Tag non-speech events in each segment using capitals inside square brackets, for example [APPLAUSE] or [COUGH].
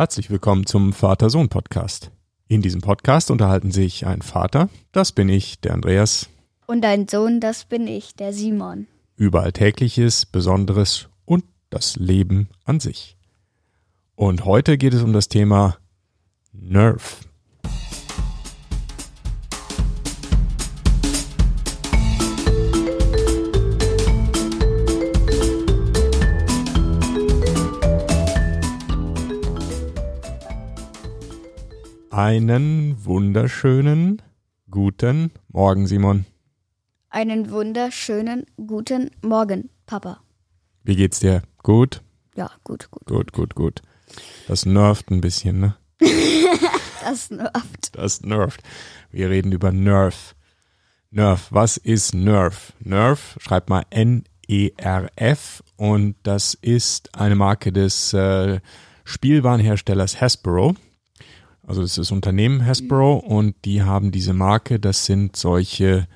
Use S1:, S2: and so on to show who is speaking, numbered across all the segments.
S1: Herzlich willkommen zum Vater-Sohn-Podcast. In diesem Podcast unterhalten sich ein Vater, das bin ich, der Andreas,
S2: Und ein Sohn, das bin ich, der Simon.
S1: über Alltägliches, Besonderes und das Leben an sich. Und heute geht es um das Thema Nerf. Einen wunderschönen guten Morgen, Simon.
S2: Einen wunderschönen guten Morgen, Papa.
S1: Wie geht's dir? Gut?
S2: Ja, gut, gut.
S1: Gut, gut, gut. Das nervt ein bisschen, ne? [LAUGHS]
S2: Das nervt.
S1: Das nervt. Wir reden über Nerf. Nerf, was ist Nerf? Nerf, schreibt mal N-E-R-F und das ist eine Marke des äh, Spielwarenherstellers Hasbro. Also das ist das Unternehmen Hasbro und die haben diese Marke, das sind solche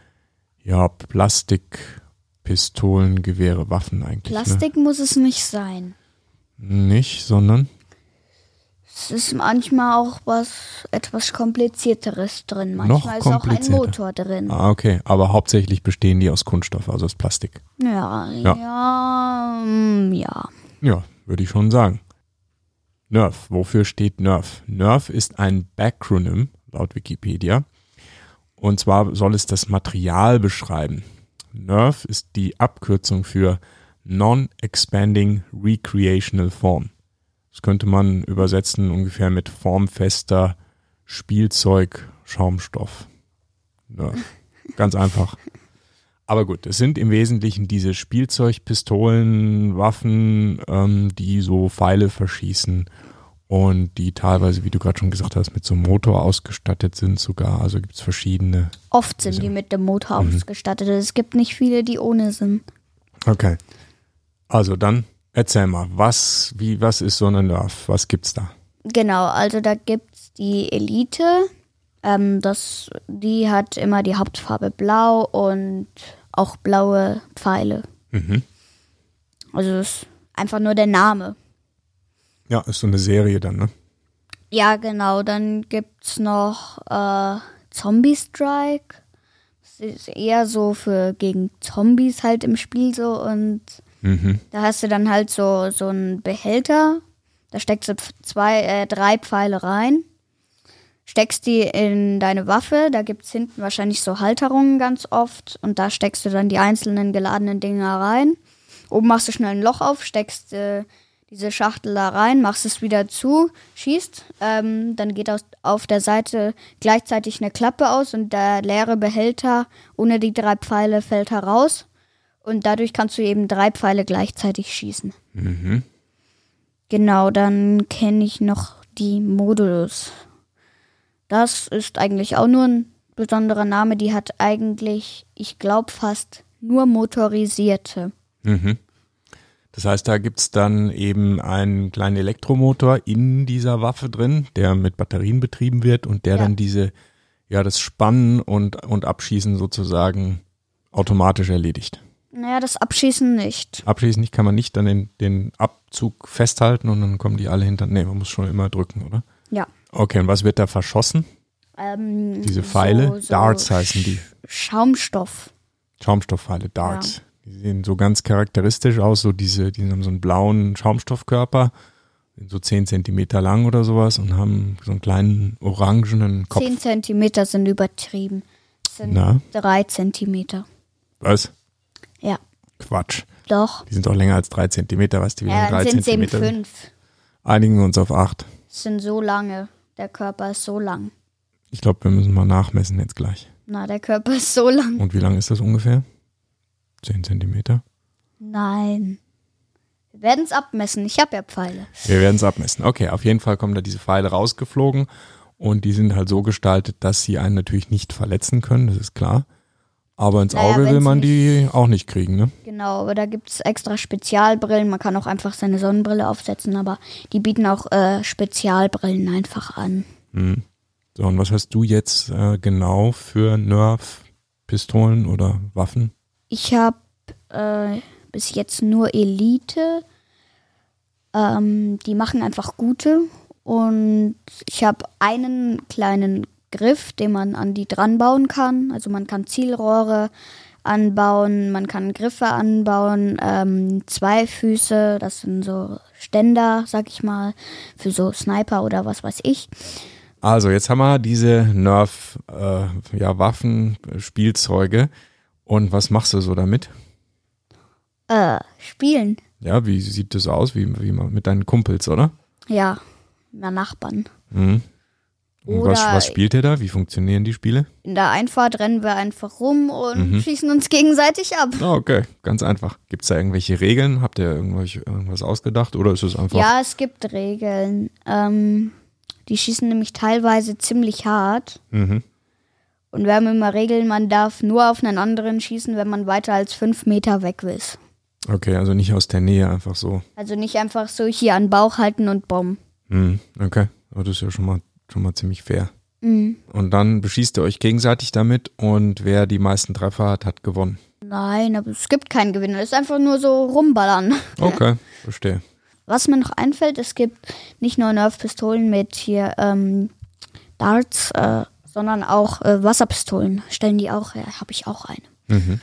S1: ja, Plastikpistolen, Gewehre, Waffen eigentlich.
S2: Plastik muss es nicht sein.
S1: Ne? Nicht, sondern
S2: Es ist manchmal auch was etwas komplizierteres drin.
S1: Noch
S2: Manchmal ist auch ein. Motor drin.
S1: Ah, okay. Aber hauptsächlich bestehen die aus Kunststoff, also aus Plastik.
S2: Ja,
S1: Ja.
S2: ja, mm, ja.
S1: Ja, würde ich schon sagen. Nerf. Wofür steht Nerf? Nerf ist ein Backronym, laut Wikipedia. Und zwar soll es das Material beschreiben. Nerf ist die Abkürzung für Non-Expanding Recreational Form. Das könnte man übersetzen ungefähr mit formfester Spielzeug, Schaumstoff. Nerf. Ganz einfach. Aber gut, es sind im Wesentlichen diese Spielzeugpistolen, Waffen, ähm, die so Pfeile verschießen und die teilweise, wie du gerade schon gesagt hast, mit so einem Motor ausgestattet sind sogar. Also gibt es verschiedene.
S2: Oft sind die mit dem Motor
S1: Mhm.
S2: ausgestattet. Es gibt nicht viele, die ohne sind.
S1: Okay. Also dann erzähl mal, was, wie, was ist Nerf? Was gibt's da?
S2: Genau, also da gibt's die Elite. Ähm, das, die hat immer die Hauptfarbe blau und auch blaue Pfeile.
S1: Mhm.
S2: Also das ist einfach nur der Name.
S1: Ja, ist so eine Serie dann, ne?
S2: Ja, genau. Dann gibt's noch äh, Zombie Strike. Das ist eher so für gegen Zombies halt im Spiel so und
S1: Mhm.
S2: Da hast du dann halt so, so einen Behälter. Da steckst du zwei, äh, drei Pfeile rein. Steckst die in deine Waffe. Da gibt's hinten wahrscheinlich so Halterungen ganz oft. Und da steckst du dann die einzelnen geladenen Dinger rein. Oben machst du schnell ein Loch auf, steckst äh, diese Schachtel da rein, machst es wieder zu, schießt. Ähm, dann geht aus, auf der Seite gleichzeitig eine Klappe aus und der leere Behälter ohne die drei Pfeile fällt heraus. Und dadurch kannst du eben drei Pfeile gleichzeitig schießen.
S1: Mhm.
S2: Genau, dann kenne ich noch die Modulus. Das ist eigentlich auch nur ein besonderer Name. Die hat eigentlich, ich glaube, fast nur motorisierte.
S1: Mhm. Das heißt, da gibt's dann eben einen kleinen Elektromotor in dieser Waffe drin, der mit Batterien betrieben wird und der
S2: Ja.
S1: dann diese, ja, das Spannen und, und Abschießen sozusagen automatisch erledigt.
S2: Naja, das Abschießen nicht.
S1: Abschießen nicht kann man nicht dann den, den Abzug festhalten und dann kommen die alle hinter. Nee, man muss schon immer drücken, oder?
S2: Ja.
S1: Okay, und was wird da verschossen?
S2: Ähm,
S1: Diese Pfeile?
S2: so- so
S1: Darts heißen die.
S2: Schaumstoff.
S1: Schaumstoffpfeile, Darts. Die sehen so ganz charakteristisch aus, so diese, die haben so einen blauen Schaumstoffkörper, sind so 10 Zentimeter lang oder sowas und haben so einen kleinen orangenen Kopf.
S2: Zehn Zentimeter sind übertrieben. Das sind
S1: Na?
S2: drei Zentimeter.
S1: Was?
S2: Ja,
S1: Quatsch.
S2: doch.
S1: Die sind doch länger als 3 Zentimeter, weißt du, wie lang
S2: Ja,
S1: drei
S2: dann sind es eben
S1: Zentimeter sind? Einigen wir uns auf 8.
S2: Das sind so lange. Der Körper ist so lang.
S1: Ich glaube, wir müssen mal nachmessen jetzt gleich.
S2: Na, der Körper ist so lang.
S1: Und wie lang ist das ungefähr? 10 Zentimeter?
S2: Nein. Wir werden es abmessen. Ich habe ja Pfeile.
S1: Wir werden es abmessen. Okay, auf jeden Fall kommen da diese Pfeile rausgeflogen und die sind halt so gestaltet, dass sie einen natürlich nicht verletzen können, das ist klar. Aber ins
S2: Naja,
S1: Auge will man die auch nicht kriegen, ne?
S2: Genau, aber da gibt es extra Spezialbrillen. Man kann auch einfach seine Sonnenbrille aufsetzen, aber die bieten auch äh, Spezialbrillen einfach an.
S1: Mhm. So, und was hast du jetzt äh, genau für Nerf-Pistolen oder Waffen?
S2: Ich habe äh, bis jetzt nur Elite. Ähm, die machen einfach gute Und ich habe einen kleinen Griff, den man an die dran bauen kann. Also man kann Zielrohre anbauen, man kann Griffe anbauen, ähm, zwei Füße, das sind so Ständer, sag ich mal, für so Sniper oder was weiß ich.
S1: Also jetzt haben wir diese Nerf äh, ja, Waffen, Spielzeuge. Und was machst du so damit?
S2: Äh, spielen.
S1: Ja, wie sieht das aus? Wie, wie mit deinen Kumpels, oder?
S2: Ja, na Nachbarn.
S1: Mhm. Und was,
S2: Oder-
S1: was spielt ihr da? Wie funktionieren die Spiele?
S2: In der Einfahrt rennen wir einfach rum und
S1: Mhm.
S2: schießen uns gegenseitig ab.
S1: Ah, okay, ganz einfach. Gibt es da irgendwelche Regeln? Habt ihr irgendwas ausgedacht oder ist es einfach?
S2: Ja, es gibt Regeln. Ähm, die schießen nämlich teilweise ziemlich hart.
S1: Mhm.
S2: Und wir haben immer Regeln, man darf nur auf einen anderen schießen, wenn man weiter als fünf Meter weg ist.
S1: Okay, also nicht aus der Nähe, einfach so.
S2: Also nicht einfach so hier an Bauch halten und bomben.
S1: Mhm. Okay, aber das ist ja schon mal, schon mal ziemlich fair.
S2: Mhm.
S1: Und dann beschießt ihr euch gegenseitig damit und wer die meisten Treffer hat, hat gewonnen.
S2: Nein, aber es gibt keinen Gewinner. Es ist einfach nur so rumballern. [LAUGHS]
S1: Okay, verstehe.
S2: Was mir noch einfällt, es gibt nicht nur Nerf-Pistolen mit hier ähm, Darts, äh, sondern auch äh, Wasserpistolen. Stellen die auch her. Habe ich auch eine.
S1: Mhm.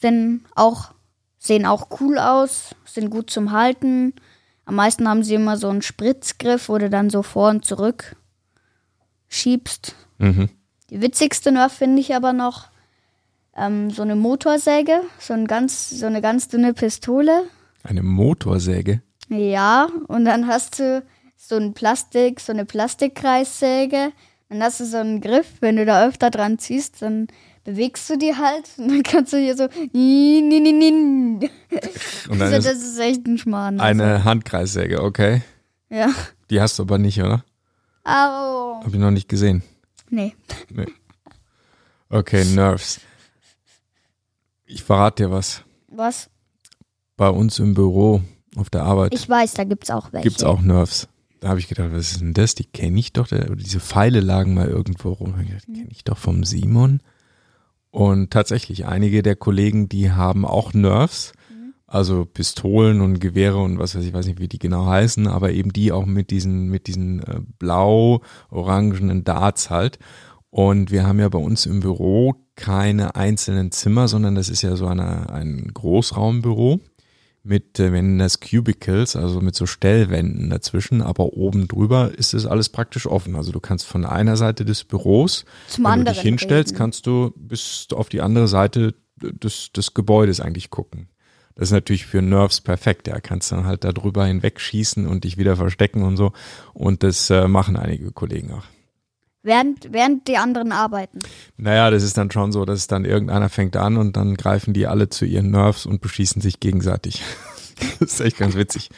S2: Sind auch, sehen auch cool aus, sind gut zum Halten. Am meisten haben sie immer so einen Spritzgriff, wo du dann so vor und zurück schiebst.
S1: Mhm.
S2: Die witzigste Nerf finde ich aber noch ähm, so eine Motorsäge, so, ein ganz, so eine ganz dünne Pistole.
S1: Eine Motorsäge.
S2: Ja, und dann hast du so ein Plastik, so eine Plastikkreissäge. Dann hast du so einen Griff, wenn du da öfter dran ziehst, dann bewegst du die halt und dann kannst du hier so.
S1: Und dann
S2: Also, das ist echt ein Schmarrn.
S1: eine Handkreissäge, okay.
S2: Also, ja.
S1: Die hast du aber nicht, oder?
S2: Au.
S1: Hab ich noch nicht gesehen.
S2: Nee.
S1: Okay, Nerves. Ich verrate dir was.
S2: Was?
S1: Bei uns im Büro auf der Arbeit
S2: Ich weiß, da gibt's auch welche.
S1: gibt's auch Nerves. Da habe ich gedacht, was ist denn das? Die kenne ich doch. Diese Pfeile lagen mal irgendwo rum. Ich gedacht, Die kenne ich doch vom Simon. Und tatsächlich, einige der Kollegen, die haben auch Nerves. Also Pistolen und Gewehre und was weiß ich, weiß nicht, wie die genau heißen, aber eben die auch mit diesen, mit diesen äh, blau-orangenen Darts halt. Und wir haben ja bei uns im Büro keine einzelnen Zimmer, sondern das ist ja so eine, ein Großraumbüro mit, äh, wir nennen das Cubicles, also mit so Stellwänden dazwischen, aber oben drüber ist es alles praktisch offen. Also du kannst von einer Seite des Büros,
S2: Zum
S1: wenn du dich hinstellst,
S2: reden.
S1: kannst du bis auf die andere Seite des, des Gebäudes eigentlich gucken. Das ist natürlich für Nerves perfekt. Ja, kannst dann halt da drüber hinwegschießen und dich wieder verstecken und so. Und das äh, machen einige Kollegen auch.
S2: Während, während die anderen arbeiten.
S1: Naja, das ist dann schon so, dass dann irgendeiner fängt an und dann greifen die alle zu ihren Nerves und beschießen sich gegenseitig. [LAUGHS] das ist echt ganz witzig.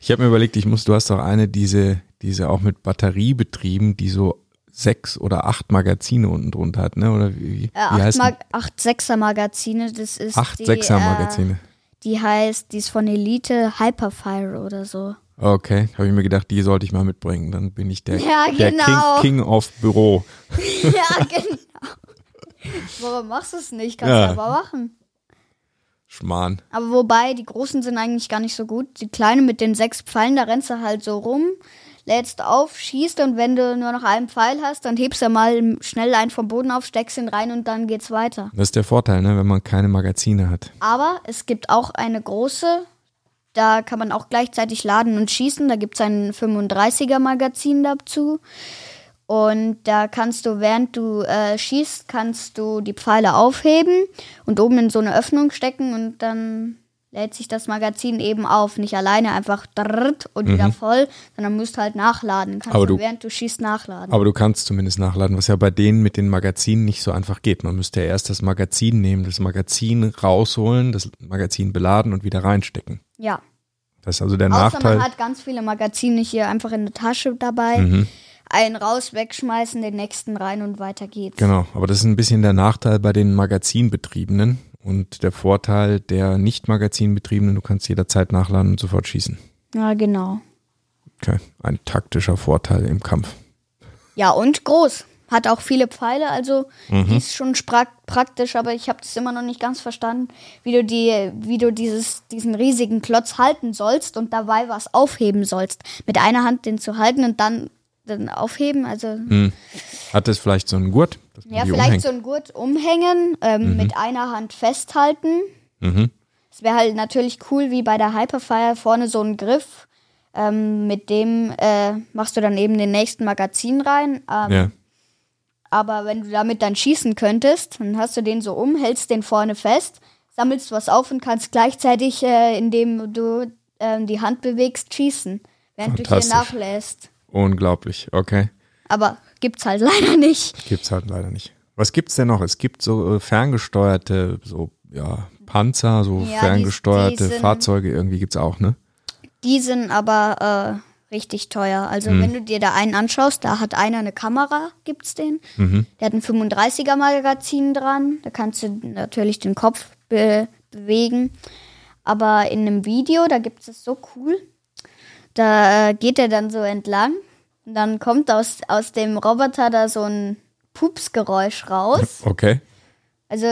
S1: Ich habe mir überlegt, ich muss, du hast doch eine, diese, diese auch mit Batterie betrieben, die so sechs oder acht Magazine unten drunter hat, ne? Oder wie, wie,
S2: Äh, acht,
S1: heißt
S2: Mag acht Sechser Magazine, das ist
S1: Acht
S2: die,
S1: Sechser
S2: Äh,
S1: Magazine.
S2: Die heißt, die ist von Elite Hyperfire oder so.
S1: Okay, habe ich mir gedacht, die sollte ich mal mitbringen. Dann bin ich der,
S2: Ja,
S1: der
S2: genau.
S1: King, King of Büro. [LAUGHS]
S2: ja, [LAUGHS] genau. Warum machst du es nicht? Kannst
S1: Ja.
S2: du aber machen.
S1: Schmarrn.
S2: Aber wobei, die großen sind eigentlich gar nicht so gut. Die kleinen mit den sechs Pfeilen, da rennst du halt so rum, lädst auf, schießt und wenn du nur noch einen Pfeil hast, dann hebst du mal schnell einen vom Boden auf, steckst ihn rein und dann geht's weiter.
S1: Das ist der Vorteil, ne, wenn man keine Magazine hat.
S2: Aber es gibt auch eine große, da kann man auch gleichzeitig laden und schießen. Da gibt es ein 35er Magazin dazu. Und da kannst du, während du äh, schießt, kannst du die Pfeile aufheben und oben in so eine Öffnung stecken und dann lädt sich das Magazin eben auf. Nicht alleine einfach und wieder voll, sondern musst halt nachladen. Kannst
S1: Mhm. Aber
S2: du,
S1: du-
S2: während du schießt, nachladen.
S1: Aber du kannst zumindest nachladen, was ja bei denen mit den Magazinen nicht so einfach geht. Man müsste ja erst das Magazin nehmen, das Magazin rausholen, das Magazin beladen und wieder reinstecken.
S2: ja.
S1: Das ist also der
S2: Außer
S1: Nachteil.
S2: man hat ganz viele Magazine hier einfach in der Tasche dabei.
S1: Mhm.
S2: Einen raus, wegschmeißen, den nächsten rein und weiter geht's.
S1: Genau, aber das ist ein bisschen der Nachteil bei den Magazinbetriebenen und der Vorteil der nicht Magazinbetriebenen, du kannst jederzeit nachladen und sofort schießen.
S2: Ja, genau.
S1: Okay, ein taktischer Vorteil im Kampf.
S2: Ja, und groß. Hat auch viele Pfeile, also
S1: Mhm.
S2: die ist schon praktisch, aber ich habe das immer noch nicht ganz verstanden, wie du die, wie du dieses, diesen riesigen Klotz halten sollst und dabei was aufheben sollst. Mit einer Hand den zu halten und dann, dann aufheben, also
S1: Hat es vielleicht so einen Gurt?
S2: Ja, vielleicht
S1: umhängt?
S2: so ein Gurt umhängen, ähm, mit einer Hand festhalten.
S1: Mhm.
S2: Es wäre halt natürlich cool, wie bei der Hyperfire vorne so ein Griff. Ähm, mit dem äh, machst du dann eben den nächsten Magazin rein. Ähm,
S1: Ja.
S2: Aber wenn du damit dann schießen könntest, dann hast du den so um, hältst den vorne fest, sammelst was auf und kannst gleichzeitig, äh, indem du ähm, die Hand bewegst, schießen, während du
S1: Fantastisch.
S2: nachlässt.
S1: Unglaublich, okay.
S2: Aber gibt's halt leider nicht.
S1: Gibt's halt leider nicht. Was gibt's denn noch? Es gibt so äh, ferngesteuerte, so, ja, Panzer, so
S2: Ja, die-
S1: ferngesteuerte
S2: die sind-
S1: Fahrzeuge irgendwie gibt's auch, ne?
S2: Die sind aber äh, richtig teuer. Also wenn du dir da einen anschaust, da hat einer eine Kamera, gibt's den. Der hat ein 35er Magazin dran. Da kannst du natürlich den Kopf be bewegen. Aber in einem Video, da gibt es so cool. Da äh, geht er dann so entlang und dann kommt aus, aus dem Roboter da so ein Pupsgeräusch raus. [LAUGHS]
S1: Okay.
S2: Also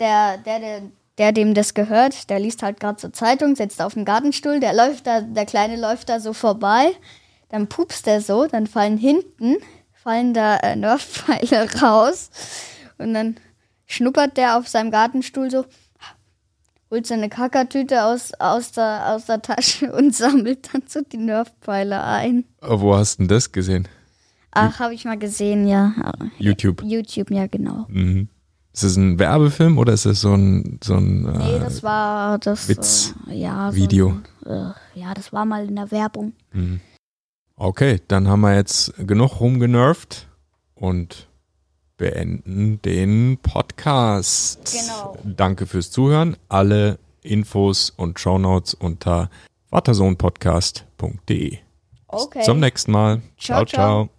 S2: der, der, der, der dem das gehört, der liest halt gerade zur Zeitung, sitzt auf dem Gartenstuhl, der läuft da, der Kleine läuft da so vorbei, dann pupst er so, dann fallen hinten, fallen da äh, Nerfpfeile [LAUGHS] raus und dann schnuppert der auf seinem Gartenstuhl so, holt seine Kackertüte aus, aus, der, aus der Tasche [LAUGHS] und sammelt dann so die Nerfpfeile ein.
S1: Äh, Wo hast du denn das gesehen?
S2: Ach, habe ich mal gesehen, ja.
S1: YouTube.
S2: YouTube, ja genau.
S1: Mhm. Ist das ein Werbefilm oder ist das so ein, so ein
S2: Nee,
S1: äh,
S2: das war das
S1: Witz-
S2: äh, ja, so
S1: Video.
S2: Ein, äh, ja, das war mal in der Werbung.
S1: Okay, dann haben wir jetzt genug rumgenervt und beenden den Podcast.
S2: Genau.
S1: Danke fürs Zuhören. Alle Infos und Shownotes unter vatersohnpodcast.de.
S2: Okay.
S1: Zum nächsten Mal. Ciao. ciao.
S2: ciao.